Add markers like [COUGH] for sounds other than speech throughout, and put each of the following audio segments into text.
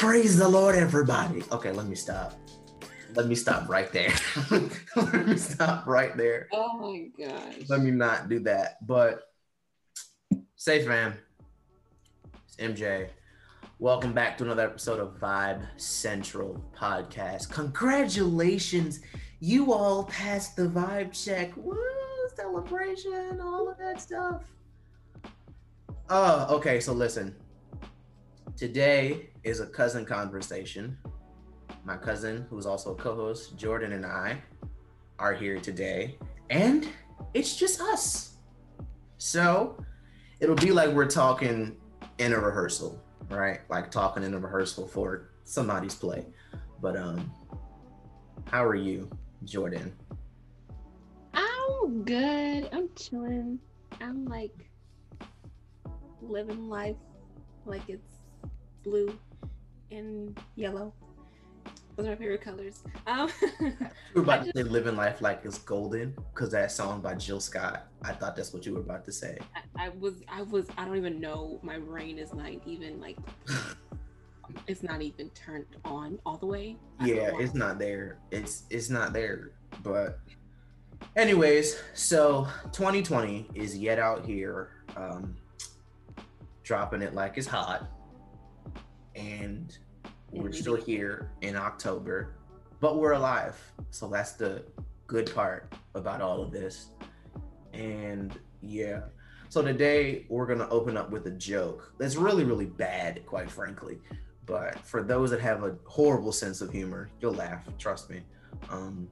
Praise the Lord, everybody. Okay, let me stop. Let me stop right there. [LAUGHS] let me stop right there. Oh my gosh. Let me not do that. But safe man. It's MJ. Welcome back to another episode of Vibe Central Podcast. Congratulations, you all passed the vibe check. Woo, celebration, all of that stuff. Oh, okay, so listen. Today is a cousin conversation. My cousin, who's also a co host, Jordan, and I are here today, and it's just us. So it'll be like we're talking in a rehearsal, right? Like talking in a rehearsal for somebody's play. But um, how are you, Jordan? I'm good. I'm chilling. I'm like living life like it's blue and yellow. Those are my favorite colors. Um, You were [LAUGHS] about I to say living life like it's golden because that song by Jill Scott. I thought that's what you were about to say. I, I was, I was, I don't even know. My brain is not even like, [LAUGHS] it's not even turned on all the way. I yeah, it's not there. It's it's not there. But anyways, so 2020 is yet out here, um, dropping it like it's hot, and we're still here in October, but we're alive. So that's the good part about all of this. And yeah. So today we're gonna open up with a joke that's really, really bad, quite frankly. But for those that have a horrible sense of humor, you'll laugh, trust me. Um,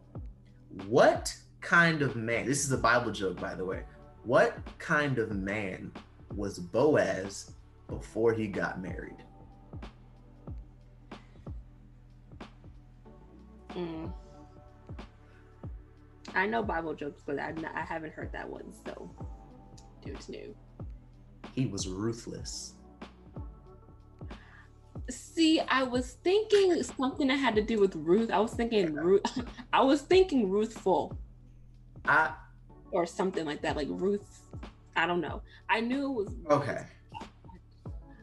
what kind of man? This is a Bible joke, by the way. What kind of man was Boaz before he got married? Mm. I know Bible jokes, but I, I haven't heard that one. So, dude's new. He was ruthless. See, I was thinking something that had to do with Ruth. I was thinking Ruth. [LAUGHS] I was thinking Ruthful I or something like that, like Ruth. I don't know. I knew it was. okay.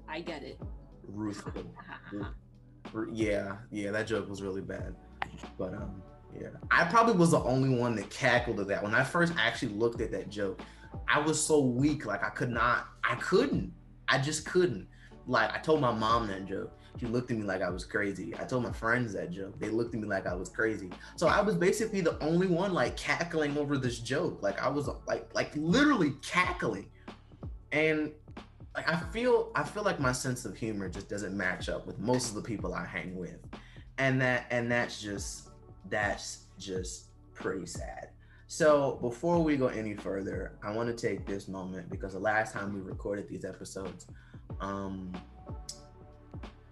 I get it. Ruthful. [LAUGHS] Yeah, yeah, that joke was really bad. But um, yeah, I probably was the only one that cackled at that. When I first actually looked at that joke, I was so weak, like I could not, I couldn't, I just couldn't. Like I told my mom that joke, she looked at me like I was crazy. I told my friends that joke, they looked at me like I was crazy. So I was basically the only one like cackling over this joke. Like I was like, like literally cackling, and like I feel I feel like my sense of humor just doesn't match up with most of the people I hang with. And that and that's just that's just pretty sad. So before we go any further, I want to take this moment because the last time we recorded these episodes, um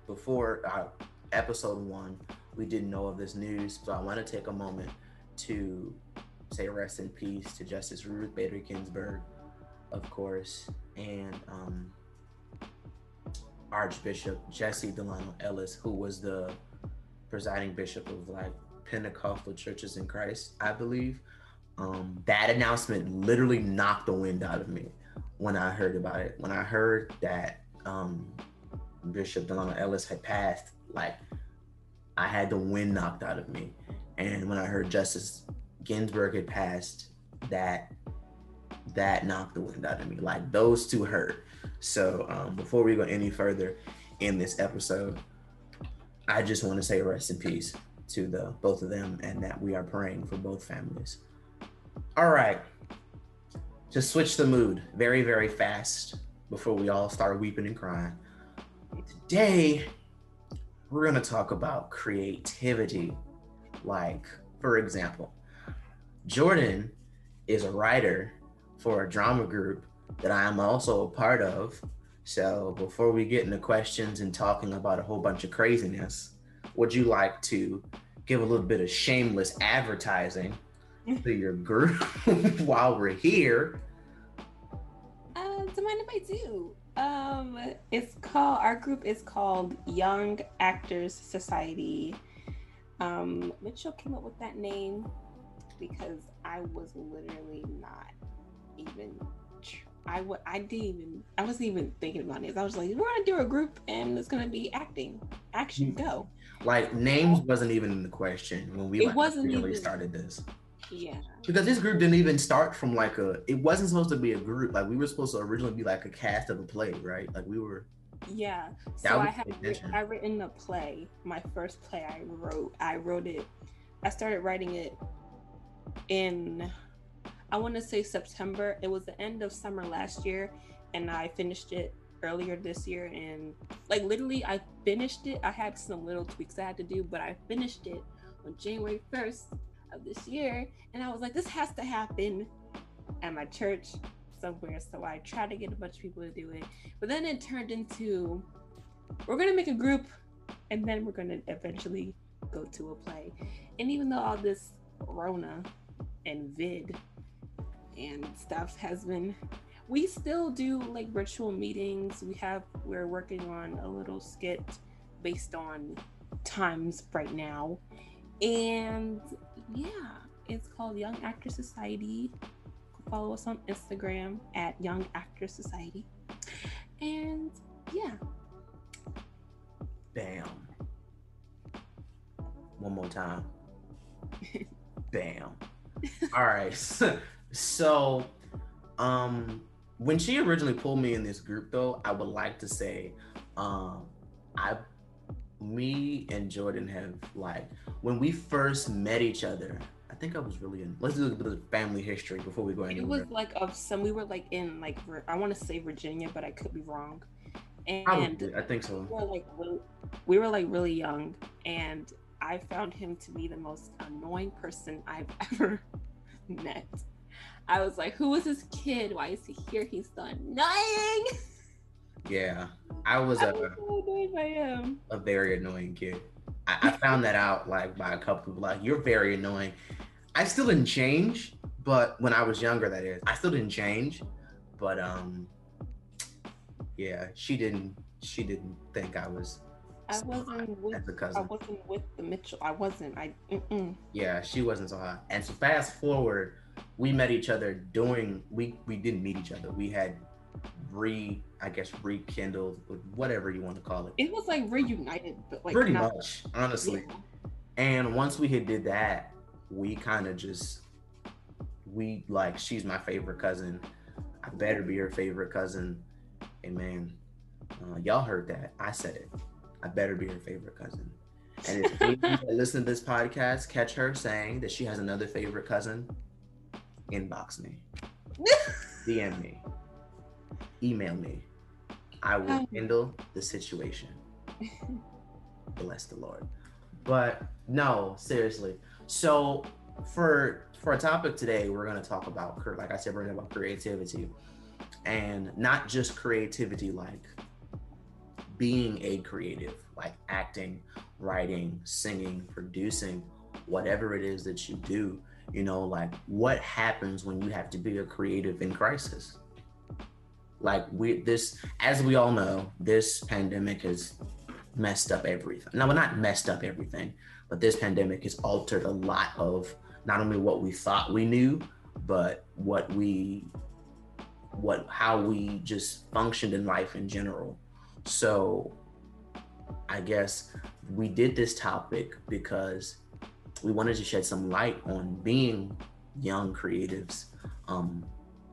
before uh, episode one, we didn't know of this news. So I want to take a moment to say rest in peace to Justice Ruth Bader Ginsburg, of course, and um, Archbishop Jesse Delano Ellis, who was the presiding bishop of like Pentecostal churches in Christ, I believe. Um, that announcement literally knocked the wind out of me when I heard about it. When I heard that um, Bishop Delano Ellis had passed, like I had the wind knocked out of me. And when I heard Justice Ginsburg had passed, that that knocked the wind out of me. Like those two hurt. So um, before we go any further in this episode, I just want to say rest in peace to the both of them and that we are praying for both families. All right. To switch the mood very, very fast before we all start weeping and crying. Today, we're going to talk about creativity. Like, for example, Jordan is a writer for a drama group that I am also a part of. So before we get into questions and talking about a whole bunch of craziness, would you like to give a little bit of shameless advertising to your group [LAUGHS] while we're here? Uh, do mind if I do? Um, it's called our group is called Young Actors Society. Um, Mitchell came up with that name because I was literally not even. I wa- I didn't even. I wasn't even thinking about it. I was like, we're gonna do a group and it's gonna be acting. action hmm. go. Like names wasn't even in the question when we It like, wasn't really even- started this. Yeah. Because this group didn't even start from like a. It wasn't supposed to be a group. Like we were supposed to originally be like a cast of a play, right? Like we were. Yeah. So I had. I written a play. My first play I wrote. I wrote it. I started writing it in I want to say September. It was the end of summer last year and I finished it earlier this year and like literally I finished it. I had some little tweaks I had to do, but I finished it on January 1st of this year and I was like this has to happen at my church somewhere. So I tried to get a bunch of people to do it. But then it turned into we're gonna make a group and then we're gonna eventually go to a play. And even though all this Rona and vid and stuff has been we still do like virtual meetings. We have we're working on a little skit based on times right now. And yeah, it's called Young Actor Society. Follow us on Instagram at Young Actor Society. And yeah, Bam. One more time. [LAUGHS] Bam. All right. [LAUGHS] So, um, when she originally pulled me in this group, though, I would like to say, um, I, me and Jordan have like when we first met each other. I think I was really in. Let's do a bit of family history before we go anywhere. it was like of some. We were like in like I want to say Virginia, but I could be wrong. And Probably, I think so. we were like really, we were like really young, and I found him to be the most annoying person I've [LAUGHS] ever met. I was like, who was this kid? Why is he here? He's so annoying." Yeah, I was I a. was so annoyed by him. a very annoying kid. I, I found that out like by a couple people. Like you're very annoying. I still didn't change, but when I was younger, that is, I still didn't change. But um, yeah, she didn't. She didn't think I was I wasn't with. as a I wasn't with the Mitchell. I wasn't. I. Mm-mm. Yeah, she wasn't so hot. And so fast forward, we met each other doing. We we didn't meet each other. We had re, I guess, rekindled, whatever you want to call it. It was like reunited, but like Pretty not- much, honestly. Yeah. And once we had did that, we kind of just we like she's my favorite cousin. I better be her favorite cousin. And man, uh, y'all heard that. I said it. I better be her favorite cousin. And if [LAUGHS] you listen to this podcast catch her saying that she has another favorite cousin, inbox me, [LAUGHS] DM me, email me. I will Um. handle the situation. Bless the Lord. But no, seriously. So for for a topic today, we're gonna talk about like I said, we're gonna talk about creativity, and not just creativity like being a creative, like acting, writing, singing, producing, whatever it is that you do. You know, like what happens when you have to be a creative in crisis. Like we this, as we all know, this pandemic has messed up everything. No, well, not messed up everything, but this pandemic has altered a lot of not only what we thought we knew, but what we what how we just functioned in life in general. So I guess we did this topic because we wanted to shed some light on being young creatives, um,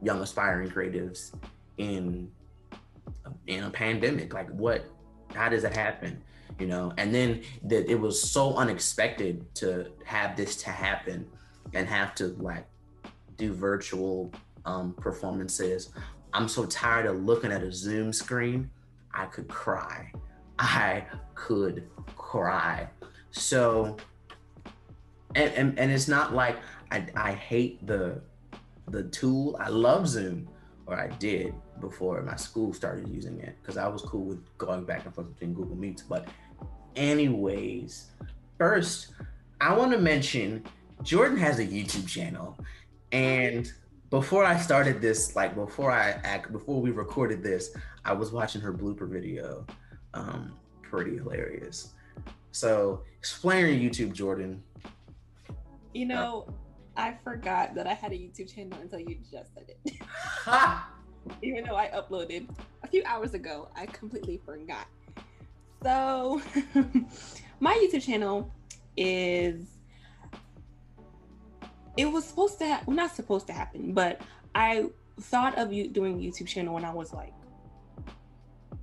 young aspiring creatives in in a pandemic. Like what how does that happen? You know, and then that it was so unexpected to have this to happen and have to like do virtual um, performances. I'm so tired of looking at a Zoom screen. I could cry. I could cry. So, and and, and it's not like I, I hate the the tool. I love Zoom, or I did before my school started using it because I was cool with going back and forth between Google Meets. But, anyways, first I want to mention Jordan has a YouTube channel, and before I started this, like before I act, before we recorded this, I was watching her blooper video. Um, pretty hilarious. So explain your YouTube, Jordan. You uh, know, I forgot that I had a YouTube channel until you just said it. [LAUGHS] Even though I uploaded a few hours ago, I completely forgot. So, [LAUGHS] my YouTube channel is. It was supposed to, ha- well, not supposed to happen, but I thought of you doing a YouTube channel when I was like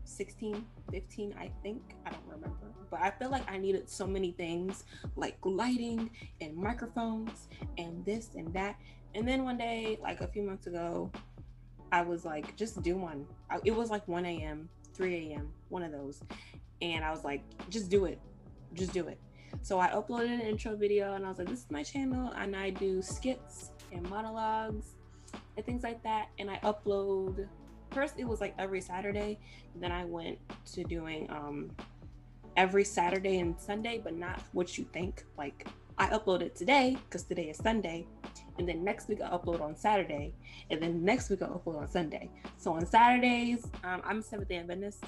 16, 15, I think. I don't remember. But I feel like I needed so many things like lighting and microphones and this and that. And then one day, like a few months ago, I was like, just do one. I, it was like 1 a.m., 3 a.m., one of those. And I was like, just do it. Just do it. So I uploaded an intro video and I was like, this is my channel. And I do skits and monologues and things like that. And I upload first it was like every Saturday. Then I went to doing um every Saturday and Sunday, but not what you think. Like I uploaded today because today is Sunday, and then next week I upload on Saturday, and then next week I upload on Sunday. So on Saturdays, um, I'm Seventh Day Adventist,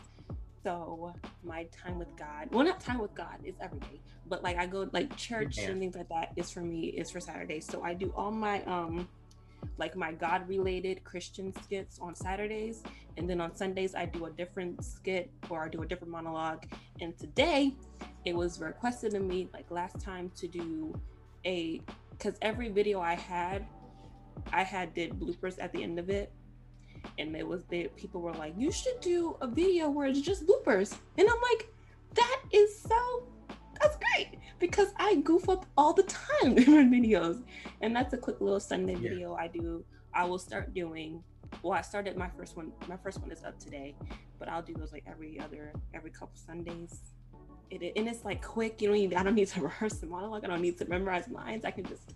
so my time with God, well, not time with God, it's every day, but like I go like church Yeah. and things like that is for me is for Saturdays. So I do all my um like my God related Christian skits on Saturdays. And then on Sundays, I do a different skit or I do a different monologue. And today, it was requested of me, like last time, to do a because every video I had, I had did bloopers at the end of it. And it was the people were like, you should do a video where it's just bloopers. And I'm like, that is so that's great because I goof up all the time [LAUGHS] in my videos. And that's a quick little Sunday Yeah. video I do. I will start doing. Well, I started my first one. My first one is up today, but I'll do those like every other, every couple Sundays. It, and it's like quick. You don't even. I don't need to [LAUGHS] rehearse the monologue. I don't need to memorize lines. I can just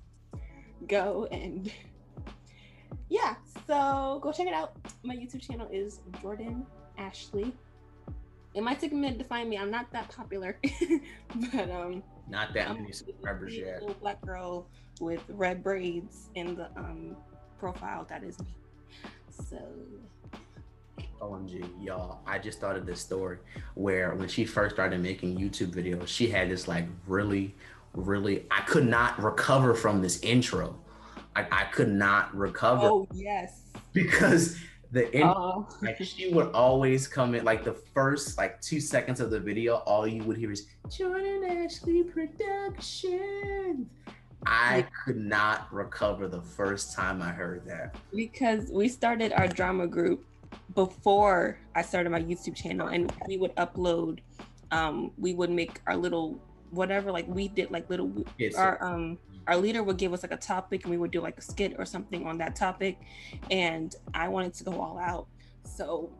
go and [LAUGHS] yeah. So go check it out. My YouTube channel is Jordan Ashley. It might take a minute to find me. I'm not that popular, [LAUGHS] but um, Not that I'm many subscribers yet. little black girl with red braids in the um profile. That is me. So OMG, y'all. I just thought of this story where when she first started making YouTube videos, she had this like really, really, I could not recover from this intro. I, I could not recover oh yes. because the intro, Oh like she would always come in like the first like two seconds of the video, all you would hear is Jordan Ashley Productions. I could not recover the first time I heard that. because we started our drama group before I started my YouTube channel, and we would upload. Um, we would make our little whatever, like we did, like little. Our um, our leader would give us like a topic, and we would do like a skit or something on that topic. And I wanted to go all out, so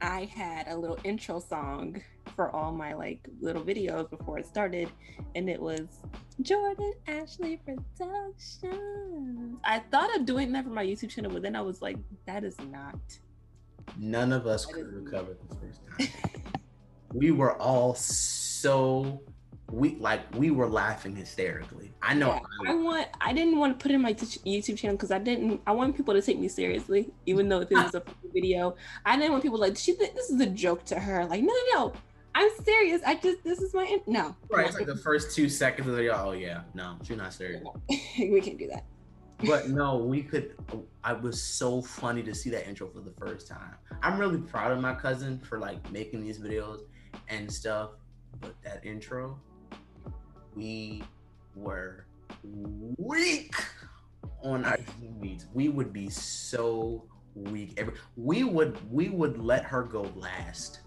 I had a little intro song for all my like little videos before it started, and it was Jordan Ashley Productions. I thought of doing that for my YouTube channel, but then I was like, that is not. none of us could recover the first time. [LAUGHS] we were all so we like we were laughing hysterically. I know Yeah, I want. I didn't want to put it in my t- YouTube channel because I didn't. I want people to take me seriously, even though it was a video. I didn't want people like she. thi- This is a joke to her. Like no, no, no. I'm serious. I just. This is my. in- No. right. It's like the first two seconds of the video. Oh yeah, no, she's not serious. [LAUGHS] we can't do that. But [LAUGHS] no, we could. I was so funny to see that intro for the first time. I'm really proud of my cousin for like making these videos and stuff. But that intro, we were weak on our Zoom meets. We would be so weak. Every we would we would let her go last,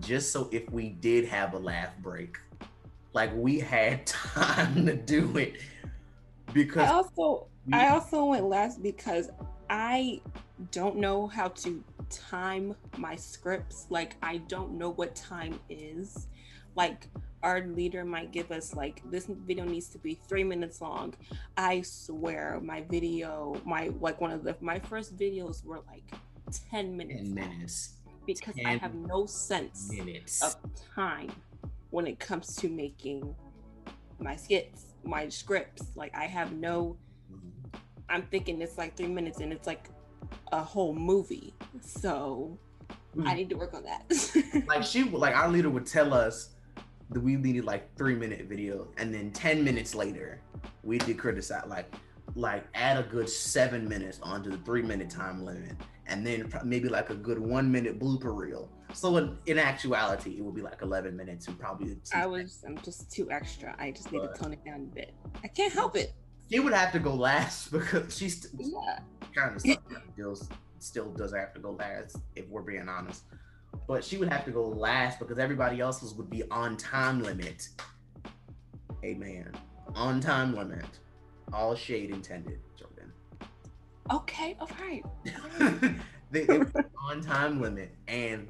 just so if we did have a laugh break, like we had [LAUGHS] time to do it. Because I also we- I also went last because I don't know how to time my scripts. Like I don't know what time is. Like our leader might give us like this video needs to be three minutes long. I swear my video, my like one of the my first videos were like 10 minutes, 10 long minutes. because I have no sense Minutes. of time when it comes to making my skits, my scripts. Like I have no mm-hmm. I'm thinking it's like three minutes and it's like a whole movie. So I hmm. need to work on that. like she would like our leader would tell us we needed like three minute video and then 10 minutes later we did criticize like like add a good seven minutes onto the three minute time limit and then maybe like a good one minute blooper reel So in, in actuality, it would be like 11 minutes and probably. I was. I'm just too extra. I just need to tone it down a bit. I can't help it. She would have to go last [LAUGHS] because she's yeah. kind of still still does have to go last if we're being honest. But she would have to go last because everybody else's would be on time limit. Amen. On time limit. All shade intended, Jordan. Okay, all right. [LAUGHS] they, they on time limit, and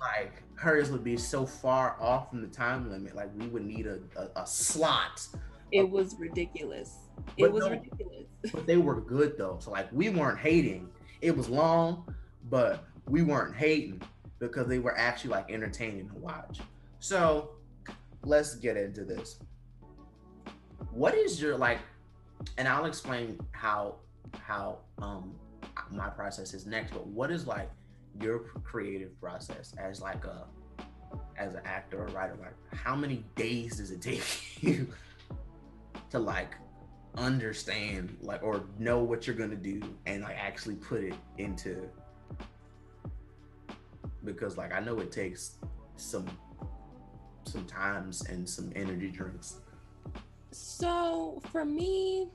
like hers would be so far off from the time limit. Like we would need a, a, a slot. It of, was ridiculous. It was no, ridiculous. [LAUGHS] but they were good though. So like we weren't hating. It was long, but we weren't hating because they were actually like entertaining to watch. So let's get into this. What is your like and I'll explain how how um my process is next, but what is like your creative process as like a as an actor or writer? Like how many days does it take [LAUGHS] you to like understand like or know what you're gonna do and like actually put it into because like I know it takes some some times and some energy drinks. So for me,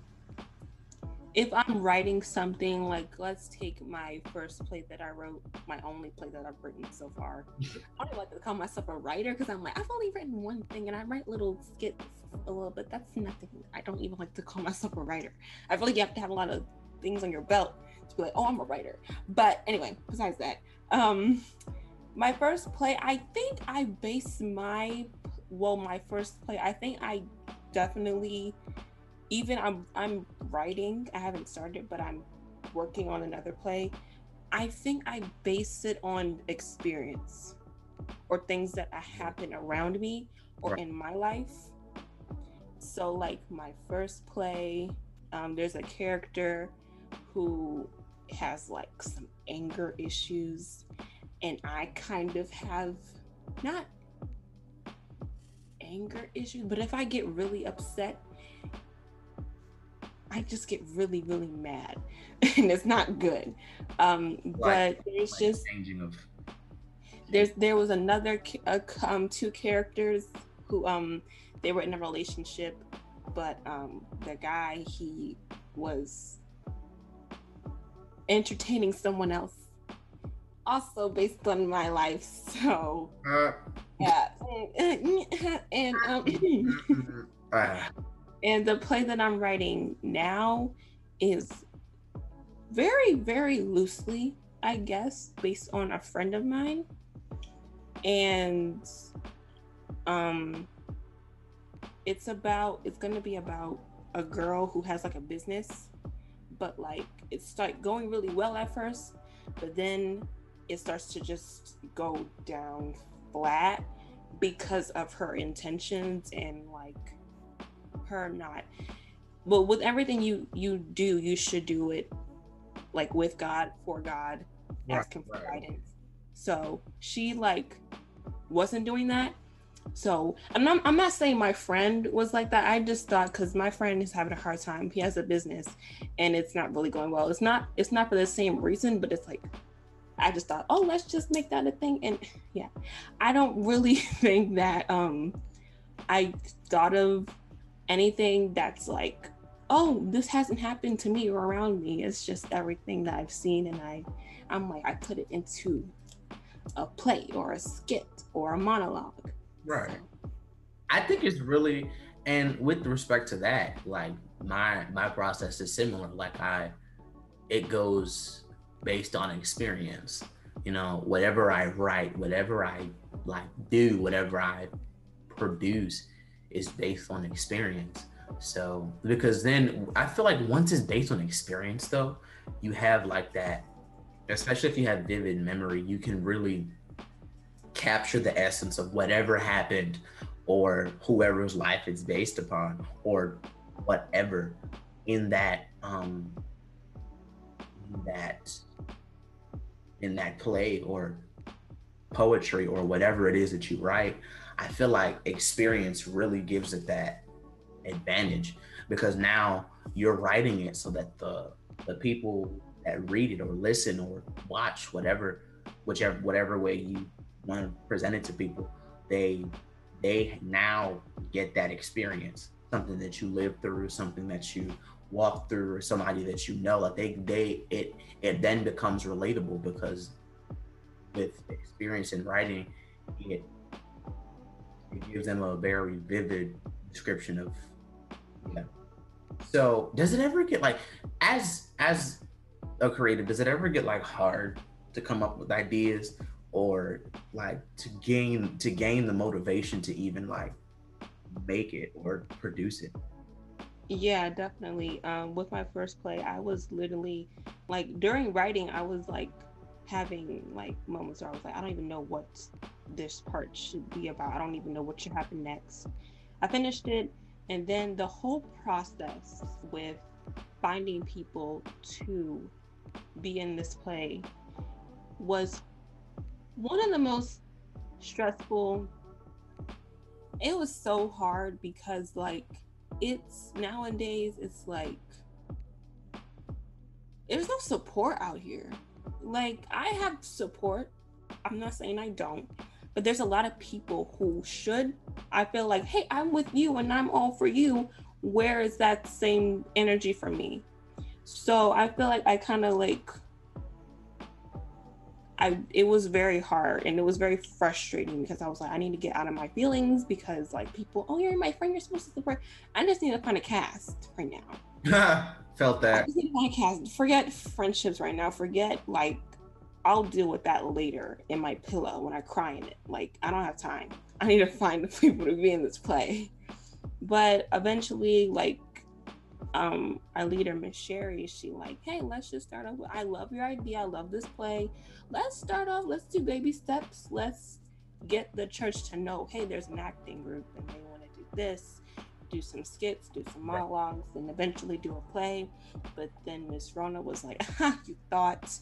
if I'm writing something like let's take my first play that I wrote, my only play that I've written so far. [LAUGHS] I don't like to call myself a writer because I'm like I've only written one thing and I write little skits a little bit. That's nothing. I don't even like to call myself a writer. I feel like you have to have a lot of things on your belt to be like, oh, I'm a writer. But anyway, besides that, um, my first play, I think I based my well, my first play, I think I definitely even I'm I'm writing. I haven't started, but I'm working on another play. I think I base it on experience or things that happen around me or in my life. So, like my first play, um, there's a character who has like some anger issues, and I kind of have not anger issues, but if I get really upset, I just get really, really mad, [LAUGHS] and it's not good. Um, like, but there's like just changing of. There's there was another uh, um two characters who um they were in a relationship, but um the guy he was entertaining someone else also based on my life so uh, yeah and um uh. [LAUGHS] And the play that I'm writing now is very, very loosely, I guess, based on a friend of mine. And um it's about it's gonna be about a girl who has like a business, but like it's like going really well at first, but then it starts to just go down flat because of her intentions and like her not but with everything you you do you should do it like with god for god right, asking for right. guidance so she like wasn't doing that so I'm, I'm not saying my friend was like that. I just thought because my friend is having a hard time. He has a business and it's not really going well. It's not it's not for the same reason but it's like i just thought oh let's just make that a thing. And yeah i don't really [LAUGHS] think that um i thought of anything that's like oh this hasn't happened to me or around me. It's just everything that i've seen and i i'm like i put it into a play or a skit or a monologue right. I think it's really and with respect to that like my my process is similar. Like i it goes based on experience. You know whatever i write whatever i like do whatever i produce is based on experience. So because then I feel like once it's based on experience though, you have like that, especially if you have vivid memory, you can really capture the essence of whatever happened or whoever's life it's based upon or whatever in that um that in that play or poetry or whatever it is that you write I feel like experience really gives it that advantage because now you're writing it so that the the people that read it or listen or watch whatever whichever whatever way you want presented to people, they they now get that experience, something that you lived through, something that you walked through, or somebody that you know. Like they they it it then becomes relatable because with experience in writing, it it gives them a very vivid description of yeah. So does it ever get like as as a creative, does it ever get like hard to come up with ideas or like to gain to gain the motivation to even like make it or produce it? Yeah, definitely. Um, with my first play, I was literally like during writing, I was like having like moments where I was like, I don't even know what this part should be about. I don't even know what should happen next. I finished it, and then the whole process with finding people to be in this play was one of the most stressful. It was so hard because, like, it's nowadays, it's like there's no support out here. Like, I have support. I'm not saying I don't, but there's a lot of people who should. I feel like, hey, I'm with you and I'm all for you. Where is that same energy for me? So I feel like I kind of like I it was very hard and it was very frustrating because I was like I need to get out of my feelings because like people oh you're my friend you're supposed to support I just need to find a cast right now. [LAUGHS] Felt that. I just need to find a cast. Forget friendships right now. Forget like I'll deal with that later in my pillow when I cry in it. Like I don't have time. I need to find the people to be in this play. But eventually, like um our leader miss sherry she like hey let's just start off with i love your idea i love this play. Let's start off let's do baby steps. Let's get the church to know hey there's an acting group and they want to do this do some skits do some monologues and eventually do a play. But then miss rona was like [LAUGHS] you thought.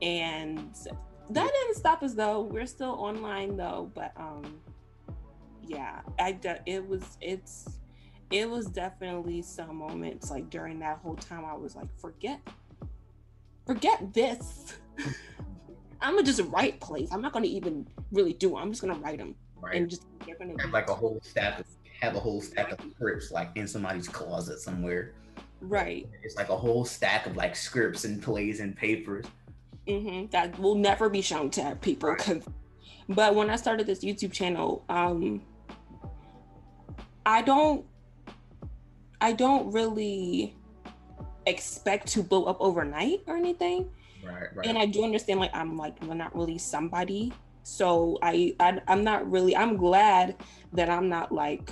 And that didn't stop us though. We're still online though but um yeah i it was it's it was definitely some moments like during that whole time I was like, forget, forget this. [LAUGHS] I'm gonna just write plays. I'm not gonna even really do. It. I'm just gonna write them right. and just they're gonna have like a whole stack of have a whole stack of scripts like in somebody's closet somewhere. Right. It's like a whole stack of like scripts and plays and papers. Mm-hmm. That will never be shown to people. Right. But when I started this YouTube channel, um, I don't I don't really expect to blow up overnight or anything. Right, right. And I do understand like I'm like I'm not really somebody. So I, I I'm not really I'm glad that I'm not like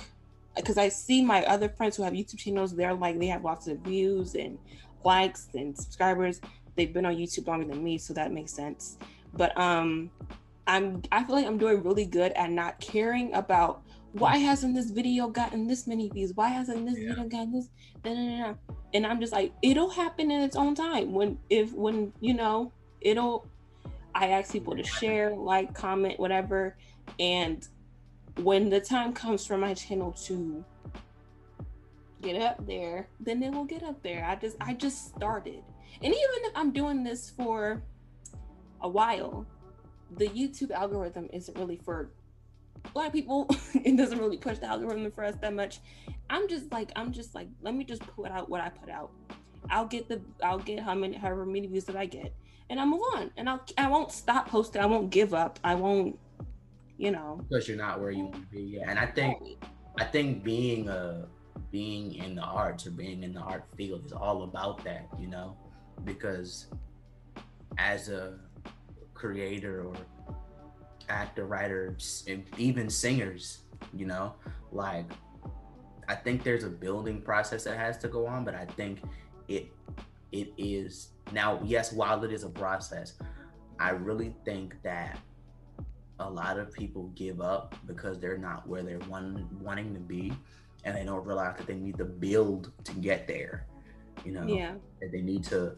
because I see my other friends who have YouTube channels, they're like they have lots of views and likes and subscribers. They've been on YouTube longer than me, so that makes sense. But um I'm I feel like I'm doing really good at not caring about why hasn't this video gotten this many views? Why hasn't this yeah. video gotten this? And I'm just like, it'll happen in its own time. When if when you know, it'll I ask people to share, like, comment, whatever. And when the time comes for my channel to get up there, then it will get up there. I just I just started. And even if I'm doing this for a while, the YouTube algorithm isn't really for black people [LAUGHS] it doesn't really push the algorithm for us that much. I'm just like i'm just like let me just put out what i put out. I'll get the i'll get how many however many views that i get and i move on. And i'll i won't stop posting. I won't give up. I won't you know. Because you're not where you want to be. Yeah and i think i think being a being in the arts or being in the art field is all about that you know? Because as a creator or actor, writers, and even singers, you know, like I think there's a building process that has to go on, but I think it it is now, yes, while it is a process, I really think that a lot of people give up because they're not where they're one, wanting to be and they don't realize that they need to build to get there. You know, yeah. that they need to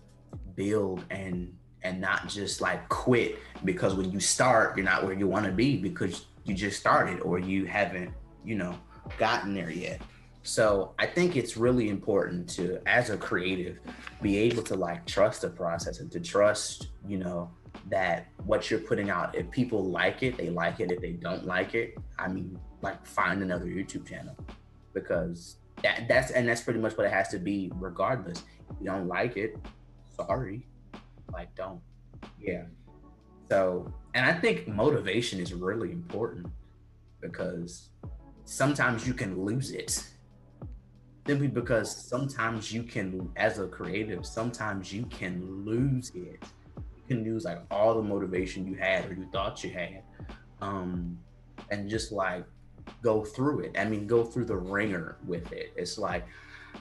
build and and not just like quit because when you start, you're not where you want to be because you just started or you haven't, you know, gotten there yet. So I think it's really important to, as a creative, be able to like trust the process and to trust, you know, that what you're putting out, if people like it, they like it. If they don't like it, I mean, like find another YouTube channel because that that's and that's pretty much what it has to be regardless. If you don't like it, sorry. Like don't. Yeah. So and I think motivation is really important because sometimes you can lose it simply because sometimes you can as a creative sometimes you can lose it you can lose like all the motivation you had or you thought you had um and just like go through it i mean go through the ringer with it it's like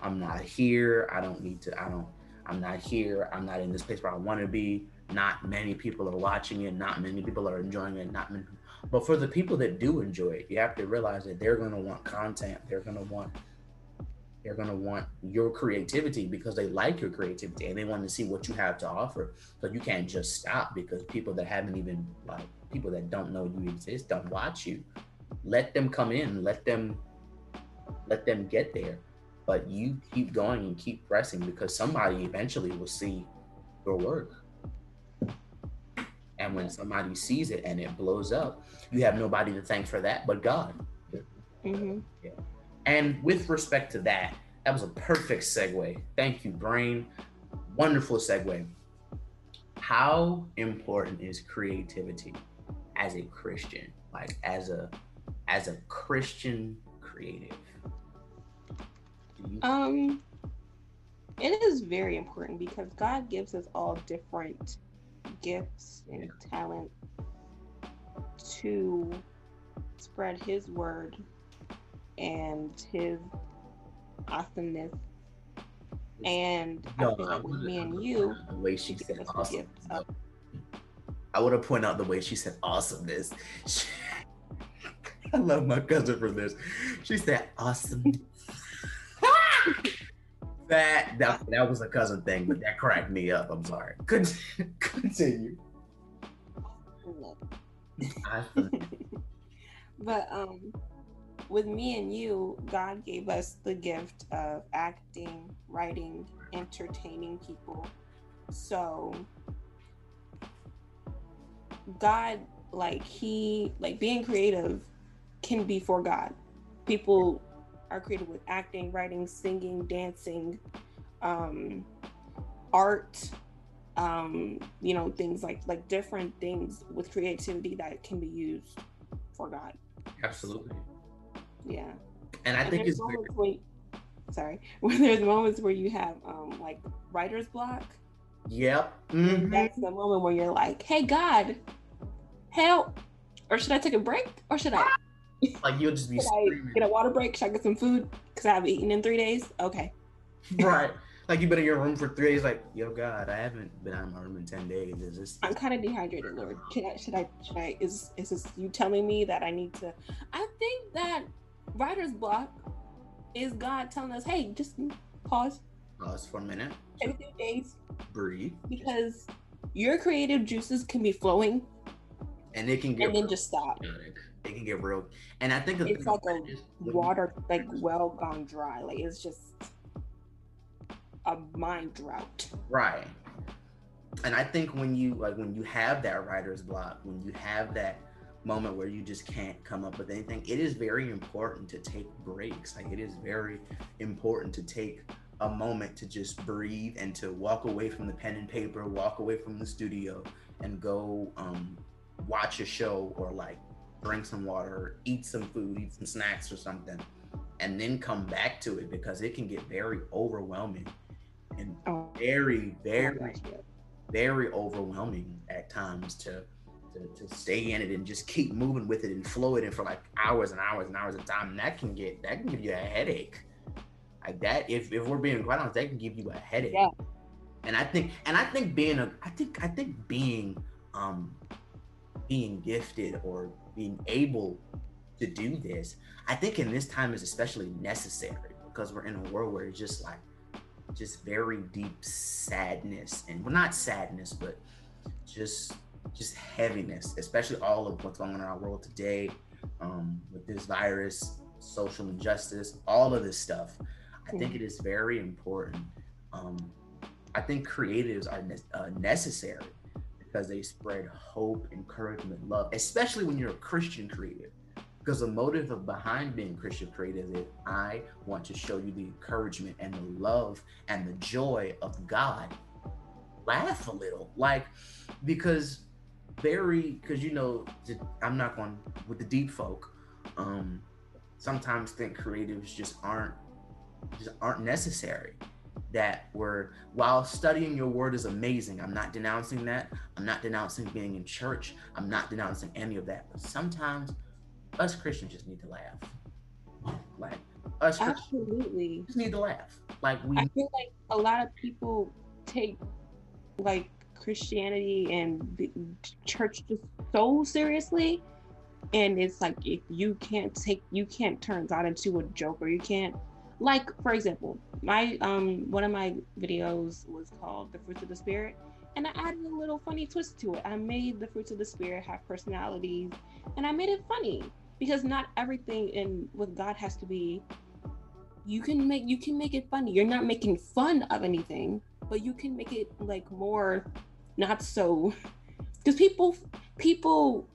i'm not here i don't need to i don't i'm not here i'm not in this place where i want to be not many people are watching it not many people are enjoying it not many but for the people that do enjoy it you have to realize that they're going to want content they're going to want they're going to want your creativity because they like your creativity and they want to see what you have to offer. So you can't just stop because people that haven't even like people that don't know you exist don't watch you. Let them come in, let them let them get there. But you keep going and keep pressing because somebody eventually will see your work. And when somebody sees it and it blows up, you have nobody to thank for that but God. Mm-hmm. Yeah. And with respect to that, that was a perfect segue. Thank you, Brain. Wonderful segue. How important is creativity as a Christian? Like as a as a Christian creative? Um it is very important because God gives us all different gifts and yeah. talent to spread his word and his awesomeness. And Yo, I feel like with me and you, the way she said awesome. I would have pointed out the way she said awesomeness. [LAUGHS] I love my cousin for this. She said awesome. [LAUGHS] [LAUGHS] that that that was a cousin thing, but that cracked me up. I'm sorry. [LAUGHS] Continue. [LAUGHS] but um with me and you, God gave us the gift of acting, writing, entertaining people. So God, like he, like being creative can be for God. People are creative with acting, writing, singing, dancing, um, art, um, you know, things like like different things with creativity that can be used for God. Absolutely. Yeah. And I and think it's very... when, sorry, [LAUGHS] when there's moments where you have um like writer's block. Yep. Mm-hmm. That's the moment where you're like, "Hey God, help!" Or should I take a break? Or should I? Like you'll just be. I get a water break? Should I get some food? Because I haven't eaten in three days. Okay. [LAUGHS] right. Like you've been in your room for three days. Like, yo, God, I haven't been out of my room in ten days. Is this? I'm kind of dehydrated, Lord. Should I? Should I? Should I? Is is this you telling me that I need to? I think that writer's block is God telling us, hey, just pause. Pause for a minute. A few days. Breathe. Because your creative juices can be flowing. And it can get and then just stop. It can get real. And I think it's like a water like well gone dry. Like it's just a mind drought. Right. And I think when you like when you have that writer's block, when you have that moment where you just can't come up with anything, it is very important to take breaks. Like it is very important to take a moment to just breathe and to walk away from the pen and paper, walk away from the studio, and go um, watch a show or like drink some water, eat some food, eat some snacks or something, and then come back to it because it can get very overwhelming and oh. very, very, very overwhelming at times to to, to stay in it and just keep moving with it and flow it in for like hours and hours and hours of time. And that can get that can give you a headache. Like that, if if we're being quite honest, that can give you a headache. Yeah. And I think and I think being a I think I think being um being gifted or being able to do this, I think in this time is especially necessary because we're in a world where it's just like just very deep sadness and well not sadness but just just heaviness, especially all of what's going on in our world today um, with this virus, social injustice, all of this stuff. I think it is very important. Um, I think creatives are ne- uh, necessary because they spread hope, encouragement, love, especially when you're a Christian creative. Because the motive of behind being Christian creative is I want to show you the encouragement and the love and the joy of God. Laugh a little, like because very because you know I'm not going with the deep folk. Um, sometimes think creatives just aren't just aren't necessary that were while studying your word is amazing i'm not denouncing that. I'm not denouncing being in church. I'm not denouncing any of that. But sometimes us christians just need to laugh. Like us absolutely. just need to laugh. Like we i feel like a lot of people take like christianity and church just so seriously and it's like if you can't take you can't turn god into a joke or you can't like for example my um one of my videos was called the fruits of the spirit and i added a little funny twist to it. I made the fruits of the spirit have personalities and i made it funny because not everything in with god has to be you can make you can make it funny. You're not making fun of anything but you can make it like more not so. Because people people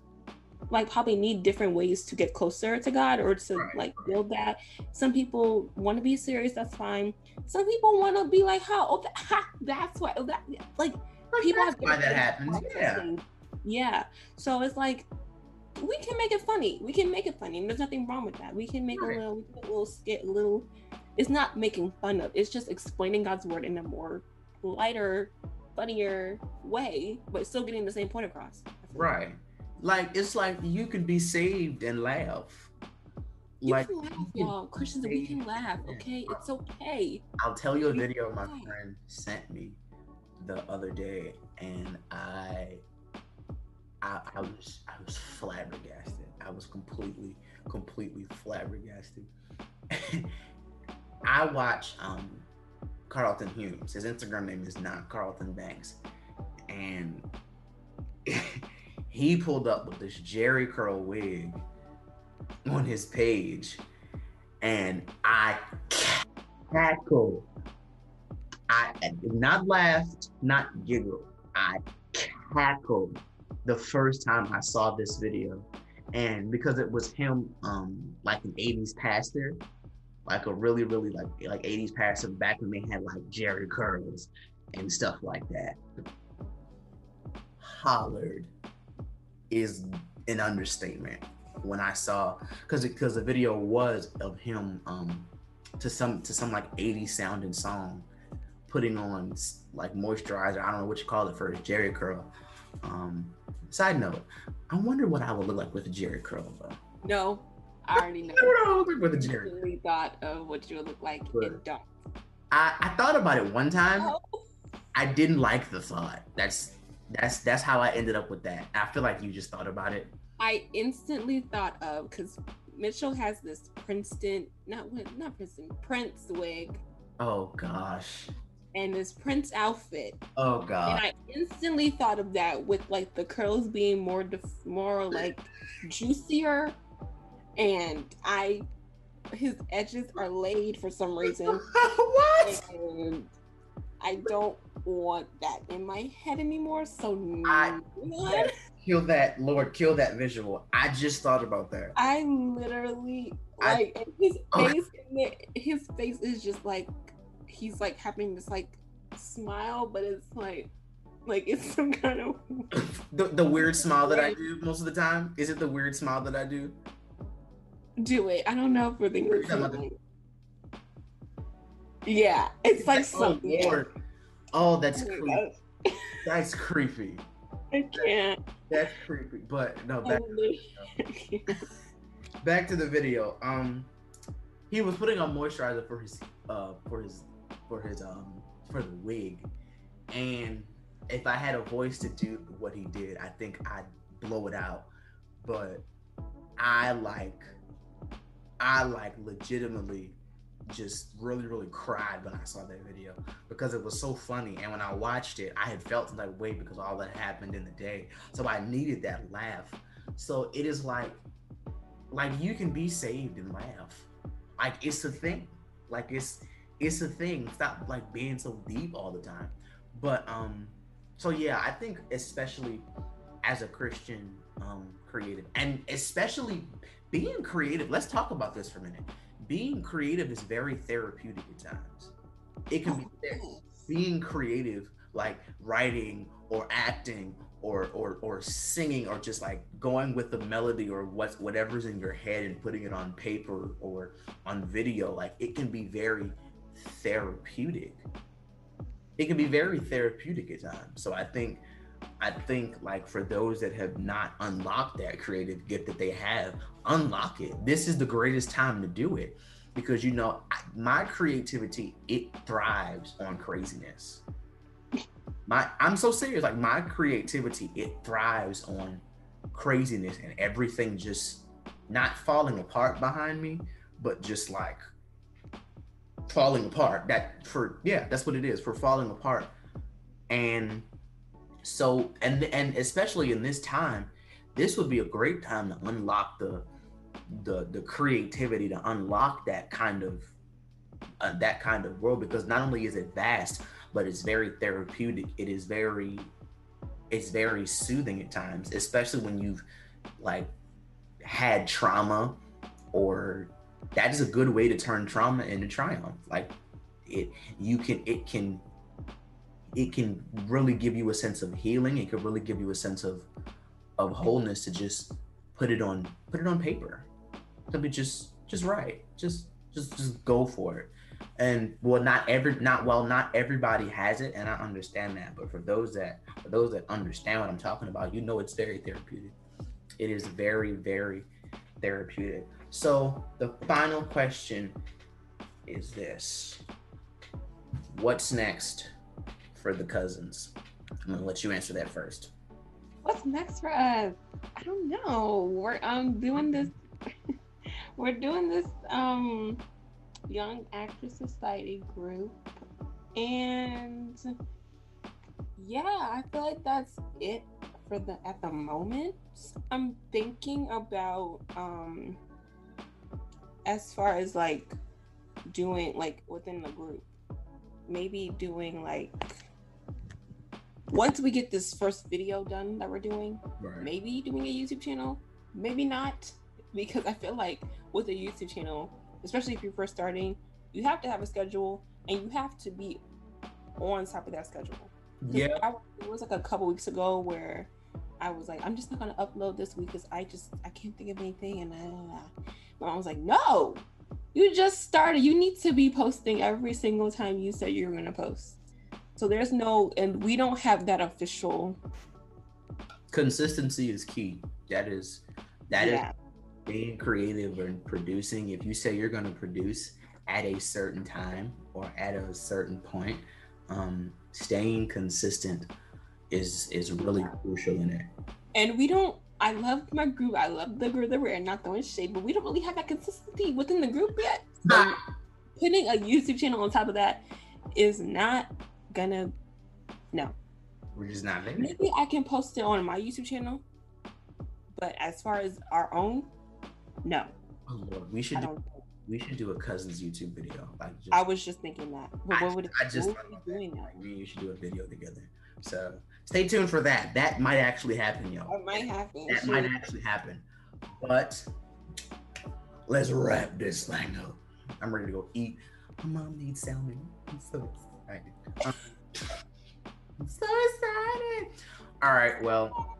like probably need different ways to get closer to God or to right. like build that. Some people want to be serious, that's fine. Some people want to be like, how? Oh, that, ha, that's why. Oh, that like people have why that happens. Yeah. Yeah. So it's like we can make it funny. We can make it funny. And there's nothing wrong with that. We can make right. a little, a little skit, a little. It's not making fun of. It's just explaining God's word in a more lighter, funnier way, but still getting the same point across. Right. Like. It's like you could be saved and laugh. You like can laugh, y'all. Christians, we can laugh. Okay, it's okay. I'll tell you a video my friend sent me the other day, and I, I, I was, I was flabbergasted. I was completely, completely flabbergasted. [LAUGHS] I watch um, Carlton Humes. His Instagram name is not Carlton Banks, and [LAUGHS] he pulled up with this Jheri curl wig on his page, and I cackled. I did not laughed, not giggled. I cackled the first time I saw this video, and because it was him, um, like an '80s pastor, like a really, really like like '80s pastor back when they had like Jheri curls and stuff like that. Hollered is an understatement when I saw because because the video was of him um to some to some like 80 sounding song putting on like moisturizer. I don't know what you call it for Jheri curl. Um side note I wonder what I would look like with a Jheri curl though. No I already [LAUGHS] know. I don't look with a Jheri I really thought of what you would look like but don't I, I thought about it one time. Oh. I didn't like the thought. That's that's that's how I ended up with that. I feel like you just thought about it. I instantly thought of because Mitchell has this Princeton, not not Princeton, Prince wig. Oh gosh. And this Prince outfit. Oh god. And I instantly thought of that with like the curls being more def- more like juicier, and I his edges are laid for some reason. [LAUGHS] what? And I don't want that in my head anymore. So I, kill that, Lord, kill that visual. I just thought about that. I literally like I, his [LAUGHS] oh. face. his face is just like he's like having this like smile, but it's like like it's some kind of [LAUGHS] the, the weird smile that I do most of the time. Is it the weird smile that I do? Do it. I don't know if we're thinking. Yeah, it's like, like oh, something. Oh, Lord. oh that's creepy. that's creepy. I can't. That's creepy. But no, back, [LAUGHS] back to the video. Um, he was putting on moisturizer for his uh for his for his um for the wig, and if I had a voice to do what he did, I think I'd blow it out. But I like, I like legitimately just really, really cried when I saw that video because it was so funny. And when I watched it, I had felt that way because all that happened in the day. So I needed that laugh. So it is like, like you can be saved and laugh. Like it's a thing. Like it's it's a thing. Stop like being so deep all the time. But um so yeah, I think especially as a Christian um, creative, and especially being creative. Let's talk about this for a minute. Being creative is very therapeutic at times. It can be oh, being creative, like writing or acting or or or singing or just like going with the melody or what's whatever's in your head and putting it on paper or on video like it can be very therapeutic. It can be very therapeutic at times. So i think i think like for those that have not unlocked that creative gift that they have unlock it. This is the greatest time to do it because you know my creativity it thrives on craziness. My i'm so serious like my creativity it thrives on craziness and everything just not falling apart behind me but just like falling apart. That for yeah that's what it is for falling apart. And so and and especially in this time this would be a great time to unlock the the the creativity to unlock that kind of uh, that kind of world because not only is it vast but it's very therapeutic. It is very it's very soothing at times especially when you've like had trauma or that is a good way to turn trauma into triumph. Like it you can it can it can really give you a sense of healing. It can really give you a sense of of wholeness to just put it on put it on paper. Be just just write. Just just just go for it. And well not every not well not everybody has it and i understand that. But for those that for those that understand what i'm talking about you know it's very therapeutic. It is very very therapeutic. So the final question is this. What's next for the cousins i'm gonna let you answer that first what's next for us i don't know we're um doing this [LAUGHS] we're doing this um Young Actors Society group. And yeah, I feel like that's it for the at the moment. I'm thinking about um as far as like doing like within the group. Maybe doing like once we get this first video done that we're doing, right. maybe doing a YouTube channel, maybe not, because I feel like with a YouTube channel, especially if you're first starting, you have to have a schedule and you have to be on top of that schedule. Yeah. I, it was like a couple weeks ago where I was like, I'm just not gonna upload this week because I just I can't think of anything. And my mom was like, No, you just started. You need to be posting every single time you said you're gonna post. So there's no, and we don't have that official. Consistency is key. That is that yeah. is being creative and producing, if you say you're going to produce at a certain time or at a certain point, um, staying consistent is is really crucial in it. And we don't. I love my group. I love the group that we're not throwing shade, but we don't really have that consistency within the group yet. So putting a YouTube channel on top of that is not gonna. No. We're just not. Maybe I can post it on my YouTube channel, but as far as our own, no. Oh Lord, we should do, we should do a cousins YouTube video. Like just, I was just thinking that. But what would it, I just what would doing that? We you should do a video together. So stay tuned for that. That might actually happen, y'all. It might happen. That might actually happen. But let's wrap this thing up. I'm ready to go eat. My mom needs salmon. I'm so excited. I'm so excited. All right. Well,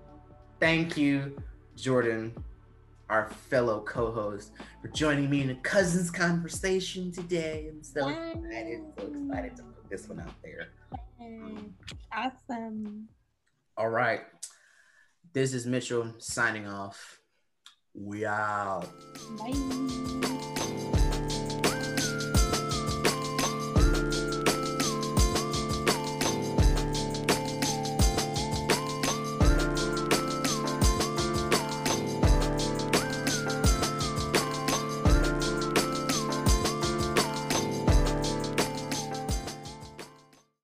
thank you, Jordan our fellow co-host, for joining me in a cousins conversation today. I'm so excited, so excited to put this one out there. Awesome. All right. This is Mitchell signing off. We out. Bye.